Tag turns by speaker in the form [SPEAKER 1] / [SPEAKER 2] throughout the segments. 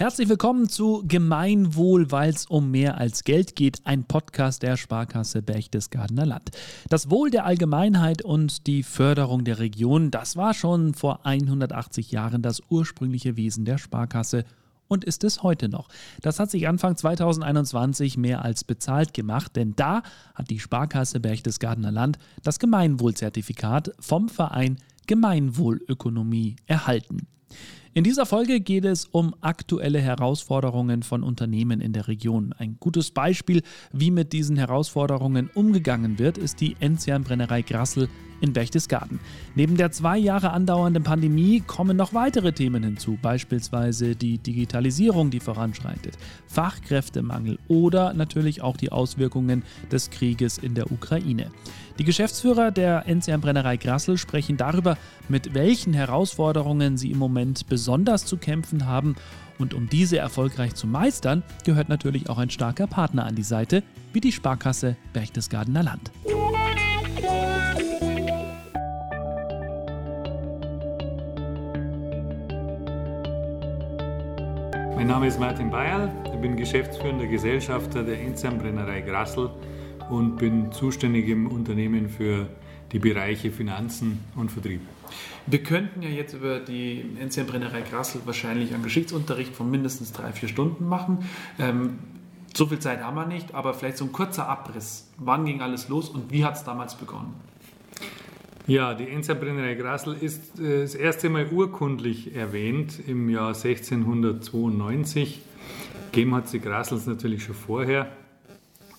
[SPEAKER 1] Herzlich willkommen zu Gemeinwohl, weil es um mehr als Geld geht, ein Podcast der Sparkasse Berchtesgadener Land. Das Wohl der Allgemeinheit und die Förderung der Region, das war schon vor 180 Jahren das ursprüngliche Wesen der Sparkasse und ist es heute noch. Das hat sich Anfang 2021 mehr als bezahlt gemacht, denn da hat die Sparkasse Berchtesgadener Land das Gemeinwohlzertifikat vom Verein Gemeinwohlökonomie erhalten. In dieser Folge geht es um aktuelle Herausforderungen von Unternehmen in der Region. Ein gutes Beispiel, wie mit diesen Herausforderungen umgegangen wird, ist die Enzianbrennerei Grassel in Berchtesgaden. Neben der zwei Jahre andauernden Pandemie kommen noch weitere Themen hinzu, beispielsweise die Digitalisierung, die voranschreitet, Fachkräftemangel oder natürlich auch die Auswirkungen des Krieges in der Ukraine. Die Geschäftsführer der NCM Brennerei Grassel sprechen darüber, mit welchen Herausforderungen sie im Moment besonders zu kämpfen haben. Und um diese erfolgreich zu meistern, gehört natürlich auch ein starker Partner an die Seite, wie die Sparkasse Berchtesgadener Land.
[SPEAKER 2] Mein Name ist Martin Bayerl, ich bin geschäftsführender Gesellschafter der Enzam Brennerei Grassel und bin zuständig im Unternehmen für die Bereiche Finanzen und Vertrieb.
[SPEAKER 1] Wir könnten ja jetzt über die NCM Brennerei Grassel wahrscheinlich einen Geschichtsunterricht von mindestens drei, vier Stunden machen. Ähm, so viel Zeit haben wir nicht, aber vielleicht so ein kurzer Abriss. Wann ging alles los und wie hat es damals begonnen?
[SPEAKER 2] Ja, die Enzerbrennerei Grassel ist äh, das erste Mal urkundlich erwähnt im Jahr 1692. Gegeben hat sie Grassels natürlich schon vorher.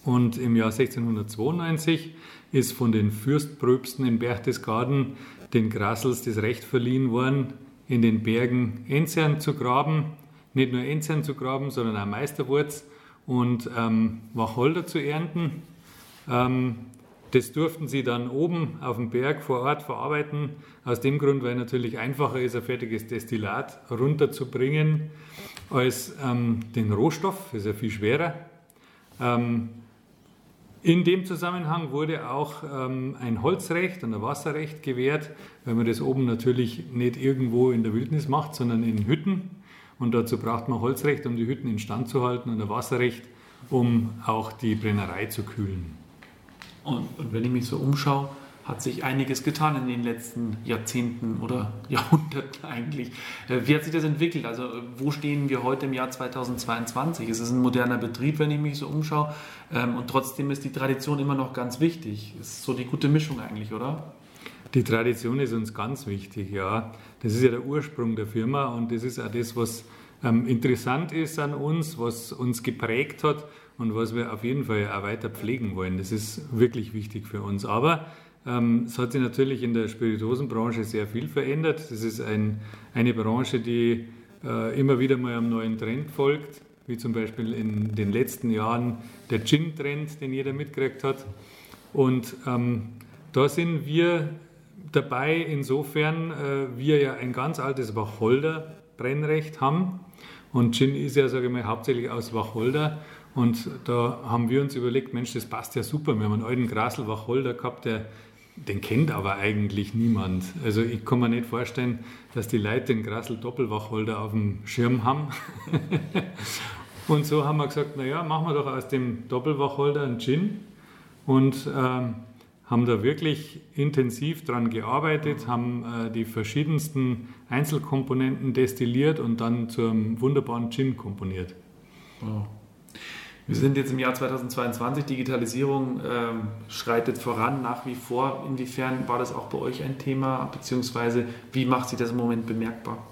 [SPEAKER 2] Und im Jahr 1692 ist von den Fürstpröbsten in Berchtesgaden den Grassels das Recht verliehen worden, in den Bergen Enzern zu graben. Nicht nur Enzern zu graben, sondern auch Meisterwurz und ähm, Wacholder zu ernten. Ähm, das durften sie dann oben auf dem Berg vor Ort verarbeiten. Aus dem Grund, weil natürlich einfacher ist, ein fertiges Destillat runterzubringen als ähm, den Rohstoff. Das ist ja viel schwerer. Ähm, in dem Zusammenhang wurde auch ähm, ein Holzrecht und ein Wasserrecht gewährt, weil man das oben natürlich nicht irgendwo in der Wildnis macht, sondern in Hütten. Und dazu braucht man Holzrecht, um die Hütten instand zu halten und ein Wasserrecht, um auch die Brennerei zu kühlen.
[SPEAKER 1] Und, und wenn ich mich so umschaue, hat sich einiges getan in den letzten Jahrzehnten oder Jahrhunderten eigentlich. Äh, wie hat sich das entwickelt? Also wo stehen wir heute im Jahr 2022? Es ist ein moderner Betrieb, wenn ich mich so umschaue. Ähm, und trotzdem ist die Tradition immer noch ganz wichtig. Ist so die gute Mischung eigentlich, oder?
[SPEAKER 2] Die Tradition ist uns ganz wichtig, ja. Das ist ja der Ursprung der Firma und das ist auch das, was ähm, interessant ist an uns, was uns geprägt hat und was wir auf jeden Fall auch weiter pflegen wollen. Das ist wirklich wichtig für uns. Aber ähm, es hat sich natürlich in der Spirituosenbranche sehr viel verändert. Das ist ein, eine Branche, die äh, immer wieder mal einem neuen Trend folgt, wie zum Beispiel in den letzten Jahren der Gin-Trend, den jeder mitgekriegt hat. Und ähm, da sind wir dabei, insofern äh, wir ja ein ganz altes Wacholder-Brennrecht haben. Und Gin ist ja, sage ich mal, hauptsächlich aus Wacholder. Und da haben wir uns überlegt, Mensch, das passt ja super. Wir haben einen alten Grasel Wacholder gehabt, der den kennt aber eigentlich niemand. Also ich kann mir nicht vorstellen, dass die Leute den Grassel Doppelwacholder auf dem Schirm haben. und so haben wir gesagt, naja, machen wir doch aus dem Doppelwacholder einen Gin und ähm, haben da wirklich intensiv dran gearbeitet, haben äh, die verschiedensten Einzelkomponenten destilliert und dann zu einem wunderbaren Gin komponiert.
[SPEAKER 1] Wow. Wir sind jetzt im Jahr 2022, Digitalisierung ähm, schreitet voran nach wie vor. Inwiefern war das auch bei euch ein Thema, beziehungsweise wie macht sich das im Moment bemerkbar?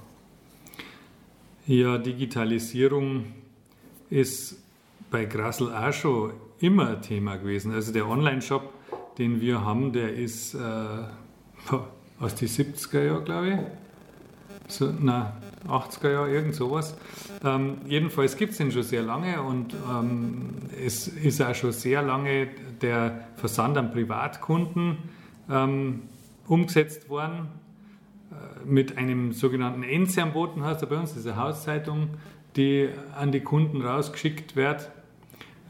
[SPEAKER 2] Ja, Digitalisierung ist bei Grassel auch schon immer ein Thema gewesen. Also der Online-Shop, den wir haben, der ist äh, aus den 70er Jahren, glaube ich. So, na, 80er Jahre, irgend sowas. Ähm, jedenfalls gibt es den schon sehr lange und ähm, es ist auch schon sehr lange der Versand an Privatkunden ähm, umgesetzt worden. Äh, mit einem sogenannten Enzianboten heißt er bei uns, ist eine Hauszeitung, die an die Kunden rausgeschickt wird.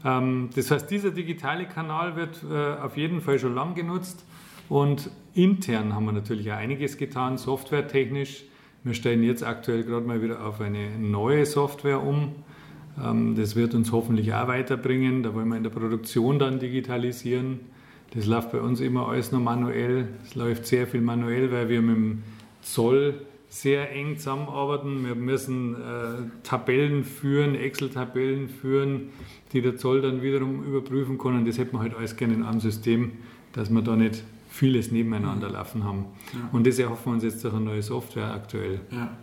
[SPEAKER 2] Ähm, das heißt, dieser digitale Kanal wird äh, auf jeden Fall schon lang genutzt und intern haben wir natürlich auch einiges getan, softwaretechnisch Wir stellen jetzt aktuell gerade mal wieder auf eine neue Software um. Ähm, das wird uns hoffentlich auch weiterbringen. Da wollen wir in der Produktion dann digitalisieren. Das läuft bei uns immer alles noch manuell. Es läuft sehr viel manuell, weil wir mit dem Zoll sehr eng zusammenarbeiten. Wir müssen äh, Tabellen führen, Excel-Tabellen führen, die der Zoll dann wiederum überprüfen kann. Und das hätten wir halt alles gerne in einem System, dass wir da nicht vieles nebeneinander laufen haben. Ja. Und das erhoffen wir uns jetzt durch eine neue Software aktuell.
[SPEAKER 1] Ja.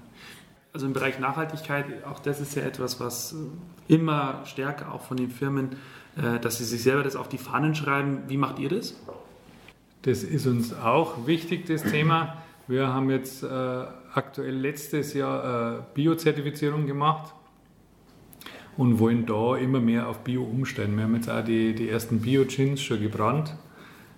[SPEAKER 1] Also im Bereich Nachhaltigkeit, auch das ist ja etwas, was immer stärker auch von den Firmen, äh, dass sie sich selber das auf die Fahnen schreiben. Wie macht ihr das?
[SPEAKER 2] Das ist uns auch wichtig, das Thema. Wir haben jetzt äh, aktuell letztes Jahr äh, Bio-Zertifizierung gemacht und wollen da immer mehr auf Bio umstellen. Wir haben jetzt auch die, die ersten Bio-Gins schon gebrannt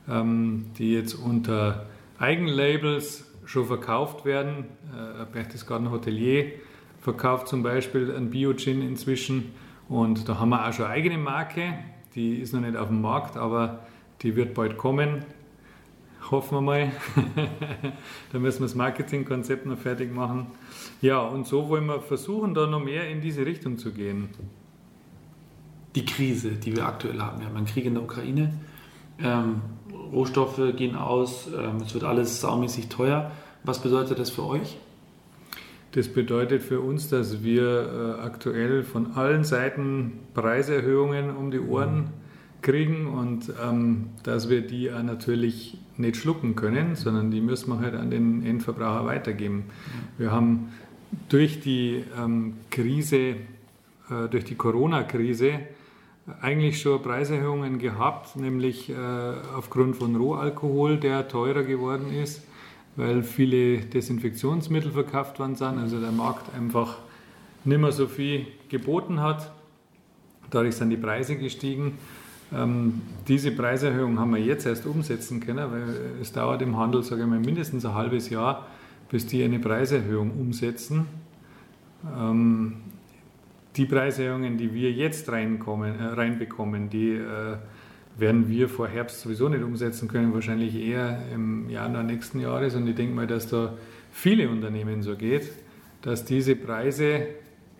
[SPEAKER 2] die jetzt unter Eigenlabels schon verkauft werden. Äh, Berchtesgaden Hotelier verkauft zum Beispiel ein Bio-Gin inzwischen und da haben wir auch schon eine eigene Marke, die ist noch nicht auf dem Markt, aber die wird bald kommen. Hoffen wir mal. da müssen wir das Marketingkonzept noch fertig machen. Ja, und so wollen wir versuchen, da noch mehr in diese Richtung zu gehen.
[SPEAKER 1] Die Krise, die wir aktuell haben. Wir haben einen Krieg in der Ukraine. Ähm, Rohstoffe gehen aus, ähm, es wird alles saumäßig teuer. Was bedeutet das für euch?
[SPEAKER 2] Das bedeutet für uns, dass wir äh, aktuell von allen Seiten Preiserhöhungen um die Ohren kriegen und ähm, dass wir die auch natürlich nicht schlucken können, sondern die müssen wir halt an den Endverbraucher weitergeben. Wir haben durch die ähm, Krise, äh, durch die Corona-Krise, eigentlich schon Preiserhöhungen gehabt, nämlich äh, aufgrund von Rohalkohol, der teurer geworden ist, weil viele Desinfektionsmittel verkauft worden sind, also der Markt einfach nicht mehr so viel geboten hat. Dadurch sind die Preise gestiegen. Ähm, diese Preiserhöhung haben wir jetzt erst umsetzen können, weil es dauert im Handel, sage ich mal, mindestens ein halbes Jahr, bis die eine Preiserhöhung umsetzen. Ähm, die Preiserhöhungen, die wir jetzt reinkommen, äh, reinbekommen, die äh, werden wir vor Herbst sowieso nicht umsetzen können, wahrscheinlich eher im Januar nächsten Jahres. Und ich denke mal, dass da viele Unternehmen so geht, dass diese Preise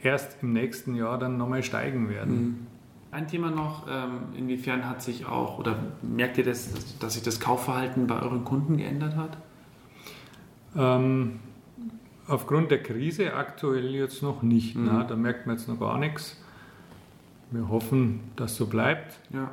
[SPEAKER 2] erst im nächsten Jahr dann nochmal steigen werden. Mhm.
[SPEAKER 1] Ein Thema noch, ähm, inwiefern hat sich auch, oder merkt ihr das, dass sich das Kaufverhalten bei euren Kunden geändert hat?
[SPEAKER 2] Ähm, Aufgrund der Krise aktuell jetzt noch nicht. Mhm. Na, da merkt man jetzt noch gar nichts. Wir hoffen, dass so bleibt. Ja.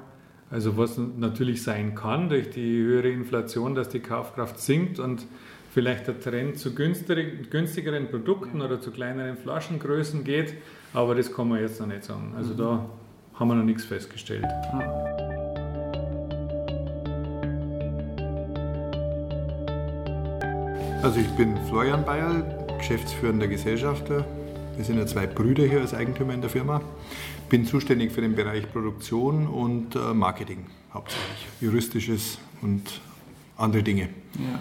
[SPEAKER 2] Also was natürlich sein kann durch die höhere Inflation, dass die Kaufkraft sinkt und vielleicht der Trend zu günstigeren Produkten ja. oder zu kleineren Flaschengrößen geht. Aber das kann man jetzt noch nicht sagen. Also mhm. da haben wir noch nichts festgestellt. Ja.
[SPEAKER 3] Also ich bin Florian Bayerl, geschäftsführender Gesellschafter. Wir sind ja zwei Brüder hier als Eigentümer in der Firma. Bin zuständig für den Bereich Produktion und äh, Marketing hauptsächlich, juristisches und andere Dinge.
[SPEAKER 1] Ja.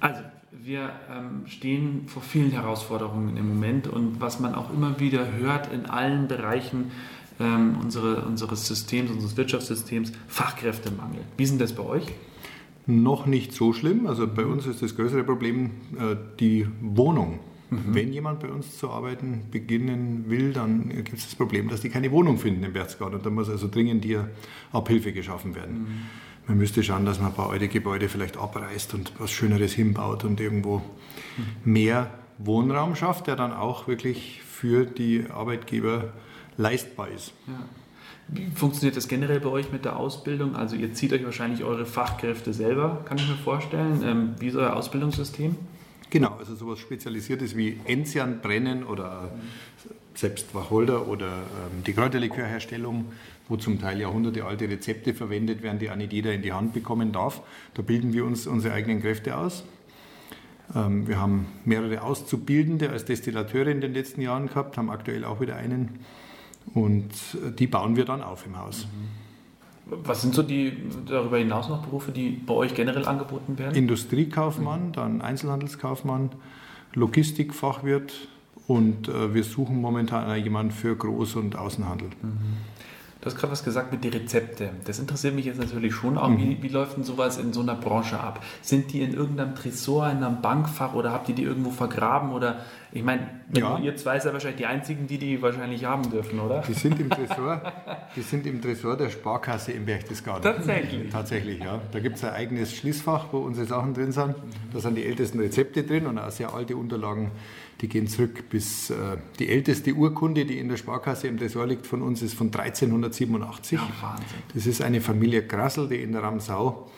[SPEAKER 1] Also wir ähm, stehen vor vielen Herausforderungen im Moment und was man auch immer wieder hört in allen Bereichen ähm, unsere, unseres Systems, unseres Wirtschaftssystems, Fachkräftemangel. Wie denn das bei euch?
[SPEAKER 3] Noch nicht so schlimm. Also bei uns ist das größere Problem äh, die Wohnung. Mhm. Wenn jemand bei uns zu arbeiten beginnen will, dann gibt es das Problem, dass die keine Wohnung finden im Berchtesgaden. Und da muss also dringend hier Abhilfe geschaffen werden. Mhm. Man müsste schauen, dass man ein paar alte Gebäude vielleicht abreißt und was Schöneres hinbaut und irgendwo mhm. mehr Wohnraum schafft, der dann auch wirklich für die Arbeitgeber leistbar ist.
[SPEAKER 1] Ja. Wie funktioniert das generell bei euch mit der Ausbildung? Also ihr zieht euch wahrscheinlich eure Fachkräfte selber, kann ich mir vorstellen. Ähm, wie ist euer Ausbildungssystem?
[SPEAKER 3] Genau, also sowas Spezialisiertes wie Enzian brennen oder selbst Wacholder oder ähm, die Kräuterlikörherstellung, wo zum Teil jahrhundertealte Rezepte verwendet werden, die auch nicht jeder in die Hand bekommen darf. Da bilden wir uns unsere eigenen Kräfte aus. Ähm, wir haben mehrere Auszubildende als Destillateure in den letzten Jahren gehabt, haben aktuell auch wieder einen und die bauen wir dann auf im Haus.
[SPEAKER 1] Was sind so die darüber hinaus noch Berufe, die bei euch generell angeboten werden?
[SPEAKER 3] Industriekaufmann, mhm. dann Einzelhandelskaufmann, Logistikfachwirt und äh, wir suchen momentan jemanden für Groß- und Außenhandel. Mhm.
[SPEAKER 1] Du hast gerade was gesagt mit den Rezepte. Das interessiert mich jetzt natürlich schon auch. Mhm. Wie, wie läuft denn sowas in so einer Branche ab? Sind die in irgendeinem Tresor, in einem Bankfach oder habt ihr die irgendwo vergraben? Oder ich meine, ja. ihr zwei seid wahrscheinlich die einzigen, die die wahrscheinlich haben dürfen, oder?
[SPEAKER 3] Die sind im Tresor, die sind im Tresor der Sparkasse im Berchtesgaden.
[SPEAKER 1] Tatsächlich?
[SPEAKER 3] Tatsächlich, ja. Da gibt es ein eigenes Schließfach, wo unsere Sachen drin sind. Da sind die ältesten Rezepte drin und auch sehr alte Unterlagen die gehen zurück bis äh, die älteste Urkunde, die in der Sparkasse im Tresor liegt von uns, ist von 1387. Ja, Wahnsinn. Das ist eine Familie Grassel, die in der Ramsau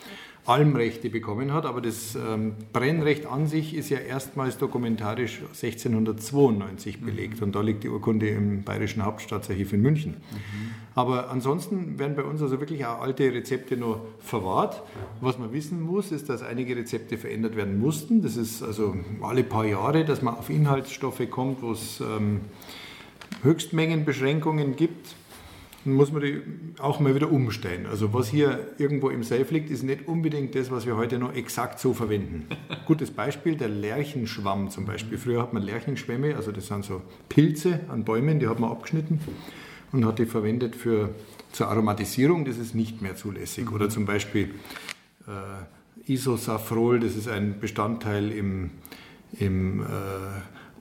[SPEAKER 3] Almrechte bekommen hat, aber das ähm, Brennrecht an sich ist ja erstmals dokumentarisch 1692 belegt mhm. und da liegt die Urkunde im Bayerischen Hauptstaatsarchiv in München. Mhm. Aber ansonsten werden bei uns also wirklich auch alte Rezepte noch verwahrt. Was man wissen muss, ist, dass einige Rezepte verändert werden mussten. Das ist also alle paar Jahre, dass man auf Inhaltsstoffe kommt, wo es ähm, Höchstmengenbeschränkungen gibt muss man die auch mal wieder umstellen. Also was hier irgendwo im Safe liegt, ist nicht unbedingt das, was wir heute noch exakt so verwenden. Gutes Beispiel, der Lerchenschwamm zum Beispiel. Früher hat man Lerchenschwämme, also das sind so Pilze an Bäumen, die hat man abgeschnitten und hat die verwendet für, zur Aromatisierung, das ist nicht mehr zulässig. Oder zum Beispiel äh, Isosafrol, das ist ein Bestandteil im, im äh,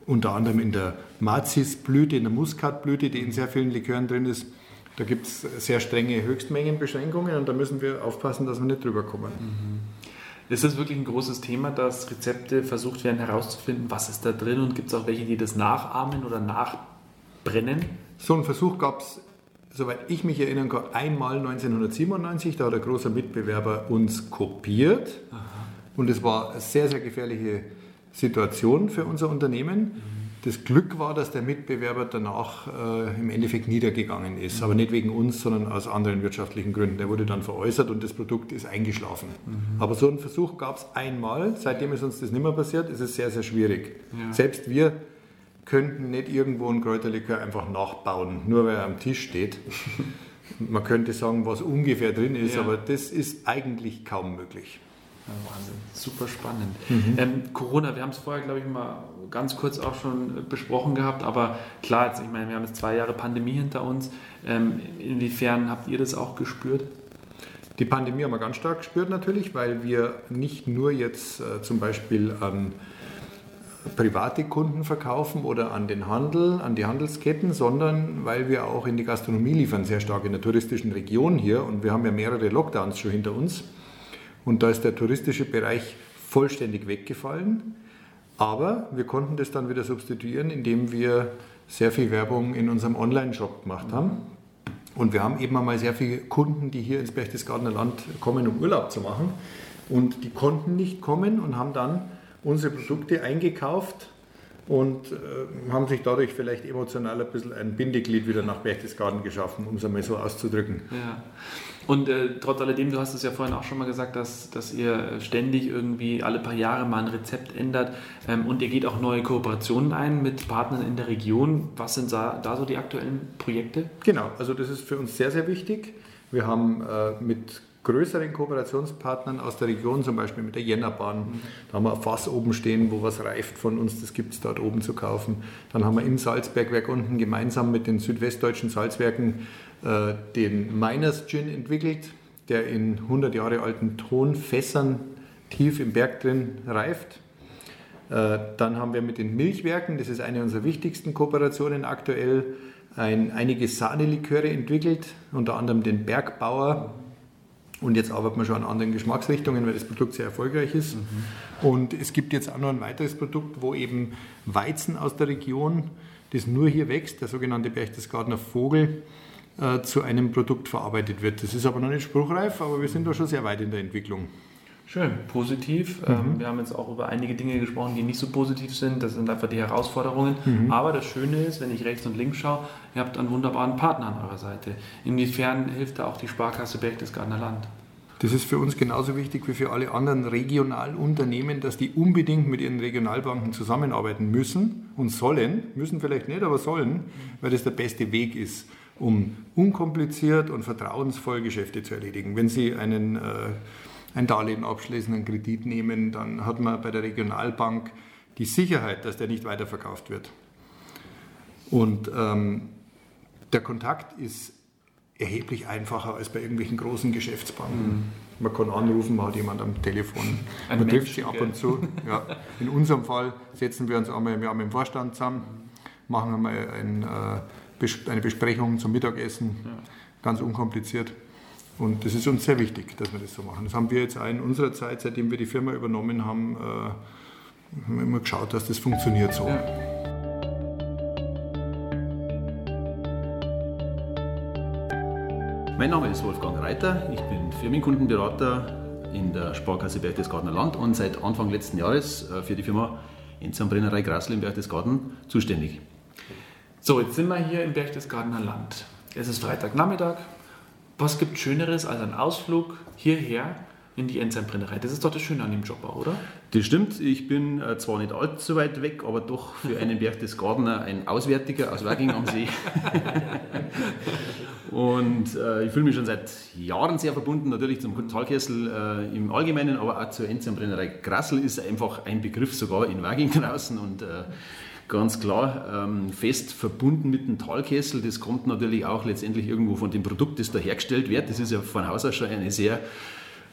[SPEAKER 3] unter anderem in der Mazisblüte, in der Muskatblüte, die in sehr vielen Likören drin ist da gibt es sehr strenge Höchstmengenbeschränkungen und da müssen wir aufpassen, dass wir nicht drüber kommen. Mhm.
[SPEAKER 1] Ist das wirklich ein großes Thema, dass Rezepte versucht werden herauszufinden, was ist da drin und gibt es auch welche, die das nachahmen oder nachbrennen?
[SPEAKER 3] So einen Versuch gab es, soweit ich mich erinnern kann, einmal 1997. Da hat ein großer Mitbewerber uns kopiert Aha. und es war eine sehr, sehr gefährliche Situation für unser Unternehmen. Mhm das Glück war, dass der Mitbewerber danach äh, im Endeffekt niedergegangen ist. Mhm. Aber nicht wegen uns, sondern aus anderen wirtschaftlichen Gründen. Der wurde dann veräußert und das Produkt ist eingeschlafen. Mhm. Aber so einen Versuch gab es einmal. Seitdem ist uns das nicht mehr passiert, ist es sehr, sehr schwierig. Ja. Selbst wir könnten nicht irgendwo ein Kräuterlikör einfach nachbauen, nur weil er am Tisch steht. Man könnte sagen, was ungefähr drin ist, ja. aber das ist eigentlich kaum möglich.
[SPEAKER 1] Wahnsinn, super spannend. Mhm. Ähm, Corona, wir haben es vorher, glaube ich, mal ganz kurz auch schon besprochen gehabt, aber klar, jetzt, ich meine, wir haben jetzt zwei Jahre Pandemie hinter uns. Ähm, inwiefern habt ihr das auch gespürt?
[SPEAKER 3] Die Pandemie haben wir ganz stark gespürt natürlich, weil wir nicht nur jetzt äh, zum Beispiel an private Kunden verkaufen oder an den Handel, an die Handelsketten, sondern weil wir auch in die Gastronomie liefern, sehr stark in der touristischen Region hier und wir haben ja mehrere Lockdowns schon hinter uns. Und da ist der touristische Bereich vollständig weggefallen. Aber wir konnten das dann wieder substituieren, indem wir sehr viel Werbung in unserem Online-Shop gemacht haben. Und wir haben eben einmal sehr viele Kunden, die hier ins Berchtesgadener Land kommen, um Urlaub zu machen. Und die konnten nicht kommen und haben dann unsere Produkte eingekauft und äh, haben sich dadurch vielleicht emotional ein bisschen ein Bindeglied wieder nach Berchtesgaden geschaffen, um es einmal so auszudrücken.
[SPEAKER 1] Ja. Und äh, trotz alledem, du hast es ja vorhin auch schon mal gesagt, dass, dass ihr ständig irgendwie alle paar Jahre mal ein Rezept ändert ähm, und ihr geht auch neue Kooperationen ein mit Partnern in der Region. Was sind da, da so die aktuellen Projekte?
[SPEAKER 3] Genau, also das ist für uns sehr, sehr wichtig. Wir haben äh, mit größeren Kooperationspartnern aus der Region, zum Beispiel mit der Jännerbahn. Mhm. Da haben wir ein Fass oben stehen, wo was reift von uns, das gibt es dort oben zu kaufen. Dann haben wir im Salzbergwerk unten gemeinsam mit den südwestdeutschen Salzwerken äh, den Miners Gin entwickelt, der in 100 Jahre alten Tonfässern tief im Berg drin reift. Äh, dann haben wir mit den Milchwerken, das ist eine unserer wichtigsten Kooperationen aktuell, ein, einige Sahneliköre entwickelt, unter anderem den Bergbauer. Und jetzt arbeiten wir schon an anderen Geschmacksrichtungen, weil das Produkt sehr erfolgreich ist. Mhm. Und es gibt jetzt auch noch ein weiteres Produkt, wo eben Weizen aus der Region, das nur hier wächst, der sogenannte Berchtesgadener Vogel, äh, zu einem Produkt verarbeitet wird. Das ist aber noch nicht spruchreif, aber wir sind da schon sehr weit in der Entwicklung.
[SPEAKER 1] Schön, positiv. Mhm. Ähm, wir haben jetzt auch über einige Dinge gesprochen, die nicht so positiv sind. Das sind einfach die Herausforderungen. Mhm. Aber das Schöne ist, wenn ich rechts und links schaue, ihr habt einen wunderbaren Partner an eurer Seite. Inwiefern hilft da auch die Sparkasse Berchtesgadener Land?
[SPEAKER 3] Das ist für uns genauso wichtig wie für alle anderen Regionalunternehmen, dass die unbedingt mit ihren Regionalbanken zusammenarbeiten müssen und sollen. Müssen vielleicht nicht, aber sollen, weil das der beste Weg ist um unkompliziert und vertrauensvoll Geschäfte zu erledigen. Wenn Sie einen, äh, ein Darlehen abschließen, einen Kredit nehmen, dann hat man bei der Regionalbank die Sicherheit, dass der nicht weiterverkauft wird. Und ähm, der Kontakt ist erheblich einfacher als bei irgendwelchen großen Geschäftsbanken. Mhm. Man kann anrufen, man hat jemand am Telefon. Ein man trifft sie ab und zu. Ja. In unserem Fall setzen wir uns einmal im Jahr mit dem Vorstand zusammen, machen einmal ein, äh, eine Besprechung zum Mittagessen, ja. ganz unkompliziert. Und das ist uns sehr wichtig, dass wir das so machen. Das haben wir jetzt auch in unserer Zeit, seitdem wir die Firma übernommen haben, äh, haben immer geschaut, dass das funktioniert so. Ja.
[SPEAKER 4] Mein Name ist Wolfgang Reiter, ich bin Firmenkundenberater in der Sparkasse Berchtesgadener Land und seit Anfang letzten Jahres äh, für die Firma Enzian Grassl in Berchtesgaden zuständig.
[SPEAKER 1] So, jetzt sind wir hier im Berchtesgadener Land. Es ist Freitagnachmittag. Was gibt Schöneres als ein Ausflug hierher in die Enzianbrennerei. Das ist doch das Schöne an dem Job, oder?
[SPEAKER 4] Das stimmt. Ich bin äh, zwar nicht allzu weit weg, aber doch für einen Berchtesgadener ein Auswärtiger aus Werking am See. und äh, ich fühle mich schon seit Jahren sehr verbunden, natürlich zum Talkessel äh, im Allgemeinen, aber auch zur Enzianbrennerei Grassel ist einfach ein Begriff sogar in Werking draußen und äh, ganz klar ähm, fest verbunden mit dem Talkessel. Das kommt natürlich auch letztendlich irgendwo von dem Produkt, das da hergestellt wird. Das ist ja von Haus aus schon eine sehr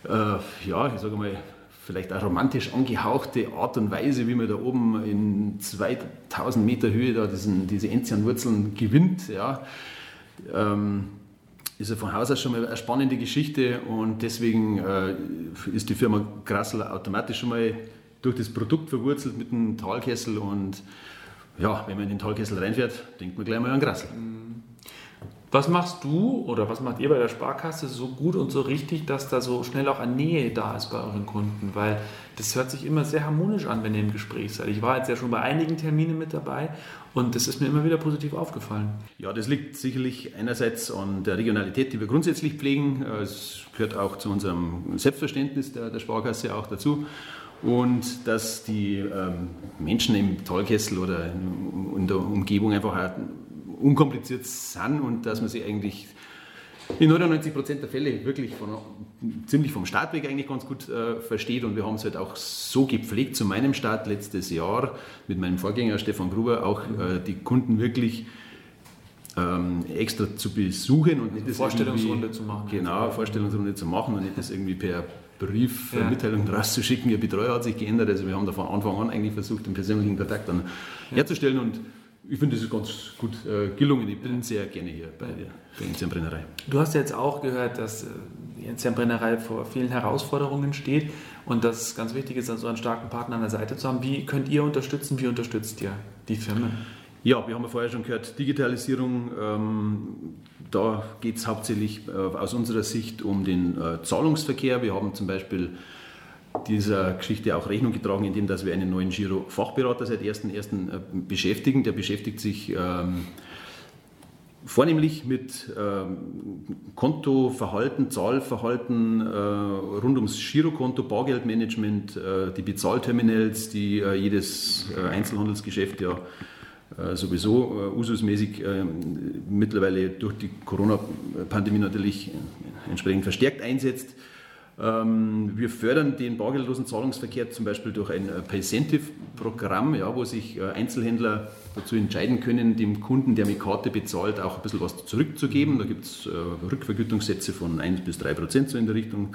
[SPEAKER 4] äh, ja, ich sage mal, vielleicht auch romantisch angehauchte Art und Weise, wie man da oben in 2000 Meter Höhe da diesen, diese Enzianwurzeln gewinnt. Ja. Ähm, ist ja von Haus aus schon mal eine spannende Geschichte und deswegen äh, ist die Firma Grassler automatisch schon mal durch das Produkt verwurzelt mit dem Talkessel und ja, wenn man in den Talkessel reinfährt, denkt man gleich mal an Grassel. Mhm.
[SPEAKER 1] Was machst du oder was macht ihr bei der Sparkasse so gut und so richtig, dass da so schnell auch eine Nähe da ist bei euren Kunden? Weil das hört sich immer sehr harmonisch an, wenn ihr im Gespräch seid. Ich war jetzt ja schon bei einigen Terminen mit dabei und das ist mir immer wieder positiv aufgefallen.
[SPEAKER 4] Ja, das liegt sicherlich einerseits an der Regionalität, die wir grundsätzlich pflegen. Es gehört auch zu unserem Selbstverständnis der, der Sparkasse auch dazu und dass die ähm, Menschen im Tollkessel oder in, der Umgebung einfach unkompliziert sind und dass man sie eigentlich in 99 Prozent der Fälle wirklich von, ziemlich vom Startweg eigentlich ganz gut äh, versteht und wir haben es halt auch so gepflegt zu meinem Start letztes Jahr mit meinem Vorgänger Stefan Gruber auch äh, die Kunden wirklich ähm, extra zu besuchen und
[SPEAKER 1] nicht das Vorstellungsrunde zu machen.
[SPEAKER 4] Genau, Vorstellungsrunde zu machen und nicht das irgendwie per Brief, ja. Mitteilung rauszuschicken. Ihr Betreuer hat sich geändert, also wir haben da von Anfang an eigentlich versucht, den persönlichen Kontakt dann ja. herzustellen und ich finde, das ist ganz gut äh, gelungen. Ich bin sehr gerne hier bei der, der Enzianbrennerei.
[SPEAKER 1] Du hast jetzt auch gehört, dass äh, die Enzianbrennerei vor vielen Herausforderungen steht und dass es ganz wichtig ist, so einen starken Partner an der Seite zu haben. Wie könnt ihr unterstützen? Wie unterstützt ihr die Firmen?
[SPEAKER 4] Ja, wir haben ja vorher schon gehört, Digitalisierung. Ähm, da geht es hauptsächlich äh, aus unserer Sicht um den äh, Zahlungsverkehr. Wir haben zum Beispiel dieser Geschichte auch Rechnung getragen, indem dass wir einen neuen Giro-Fachberater seit 1.1. Äh, beschäftigen. Der beschäftigt sich ähm, vornehmlich mit ähm, Kontoverhalten, Zahlverhalten äh, rund ums Girokonto, Bargeldmanagement, äh, die Bezahlterminals, die äh, jedes Einzelhandelsgeschäft ja sowieso ususmäßig mittlerweile durch die Corona-Pandemie natürlich entsprechend verstärkt einsetzt. Ähm, wir fördern den bargeldlosen Zahlungsverkehr zum Beispiel durch ein äh, Paycentive-Programm, ja, wo sich äh, Einzelhändler dazu entscheiden können, dem Kunden, der mit Karte bezahlt, auch ein bisschen was zurückzugeben. Da gibt es äh, Rückvergütungssätze von 1 bis 3 Prozent so in der Richtung,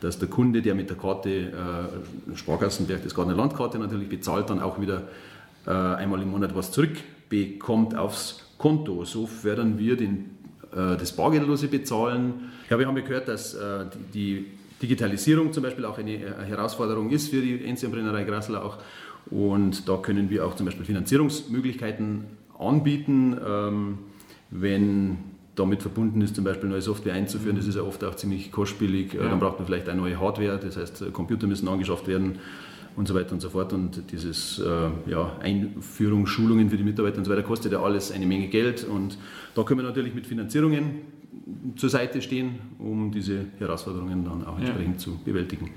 [SPEAKER 4] dass der Kunde, der mit der Karte äh, Sparkassenberg, das Gardener Landkarte natürlich bezahlt, dann auch wieder äh, einmal im Monat was zurückbekommt aufs Konto. So fördern wir den, äh, das bargeldlose Bezahlen. Ja, wir haben ja gehört, dass die Digitalisierung zum Beispiel auch eine Herausforderung ist für die Enzianbrennerei Grassler auch. Und da können wir auch zum Beispiel Finanzierungsmöglichkeiten anbieten, ähm, wenn damit verbunden ist, zum Beispiel neue Software einzuführen. Das ist ja oft auch ziemlich kostspielig. Äh, ja. Dann braucht man vielleicht eine neue Hardware, das heißt, Computer müssen angeschafft werden und so weiter und so fort. Und dieses äh, ja, Einführung, Schulungen für die Mitarbeiter und so weiter kostet ja alles eine Menge Geld. Und da können wir natürlich mit Finanzierungen zur Seite stehen, um diese Herausforderungen dann auch entsprechend ja. zu bewältigen.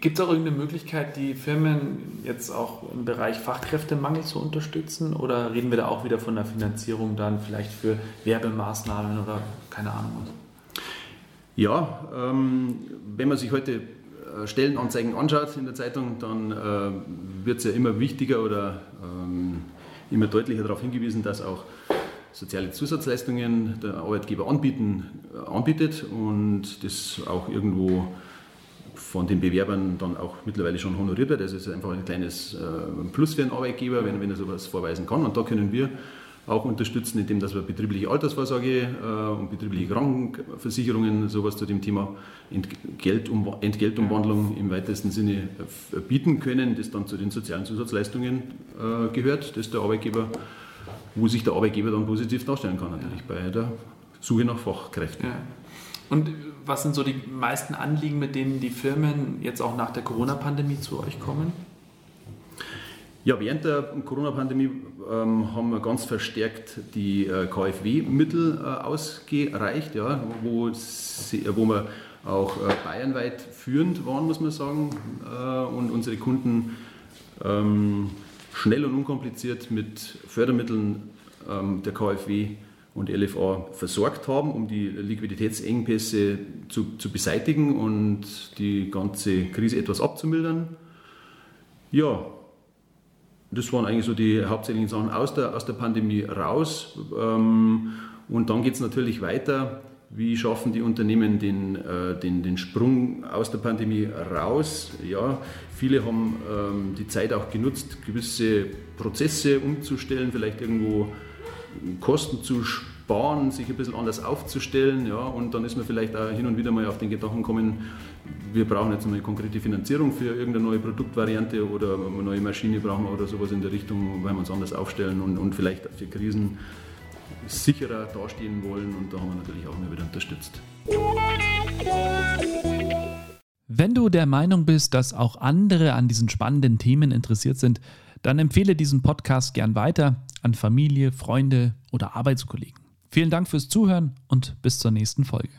[SPEAKER 1] Gibt es auch irgendeine Möglichkeit, die Firmen jetzt auch im Bereich Fachkräftemangel zu unterstützen? Oder reden wir da auch wieder von der Finanzierung dann vielleicht für Werbemaßnahmen oder keine Ahnung was?
[SPEAKER 4] Ja, ähm, wenn man sich heute äh, Stellenanzeigen anschaut in der Zeitung, dann äh, wird es ja immer wichtiger oder ähm, immer deutlicher darauf hingewiesen, dass auch soziale Zusatzleistungen der Arbeitgeber anbieten, äh, anbietet und das auch irgendwo von den Bewerbern dann auch mittlerweile schon honoriert wird. Das ist einfach ein kleines äh, Plus für einen Arbeitgeber, wenn, wenn er sowas vorweisen kann. Und da können wir auch unterstützen, indem dass wir betriebliche Altersvorsorge äh, und betriebliche Krankenversicherungen, sowas zu dem Thema Entgeltum Entgeltumwandlung im weitesten Sinne bieten können, das dann zu den sozialen Zusatzleistungen gehört, das der Arbeitgeber, wo sich der Arbeitgeber dann positiv darstellen kann, natürlich bei der Suche nach Fachkräften. Ja.
[SPEAKER 1] Und was sind so die meisten Anliegen, mit denen die Firmen jetzt auch nach der Corona-Pandemie zu euch kommen?
[SPEAKER 4] Ja, während der Corona-Pandemie ähm, haben wir ganz verstärkt die äh, KfW-Mittel äh, ausgereicht, ja, wo, sie, wo wir auch äh, bayernweit führend waren, muss man sagen, äh, und unsere Kunden ähm, schnell und unkompliziert mit Fördermitteln ähm, der KfW und LFA versorgt haben, um die Liquiditätsengpässe zu, zu beseitigen und die ganze Krise etwas abzumildern. Ja, das waren eigentlich so die hauptsächlichen Sachen aus der, aus der Pandemie raus. Ähm, und dann geht es natürlich weiter. Wie schaffen die Unternehmen den, äh, den, den Sprung aus der Pandemie raus? Ja, viele haben ähm, die Zeit auch genutzt, gewisse Prozesse umzustellen, vielleicht irgendwo Kosten zu sparen, sich ein bisschen anders aufzustellen. Ja, und dann ist man vielleicht auch hin und wieder mal auf den Gedanken gekommen, wir brauchen jetzt eine konkrete Finanzierung für irgendeine neue Produktvariante oder eine neue Maschine brauchen wir oder sowas in der Richtung, weil wir uns anders aufstellen und, und vielleicht für Krisen sicherer dastehen wollen. Und da haben wir natürlich auch immer wieder unterstützt.
[SPEAKER 1] Wenn du der Meinung bist, dass auch andere an diesen spannenden Themen interessiert sind, dann empfehle diesen Podcast gern weiter an Familie, Freunde oder Arbeitskollegen. Vielen Dank fürs Zuhören und bis zur nächsten Folge.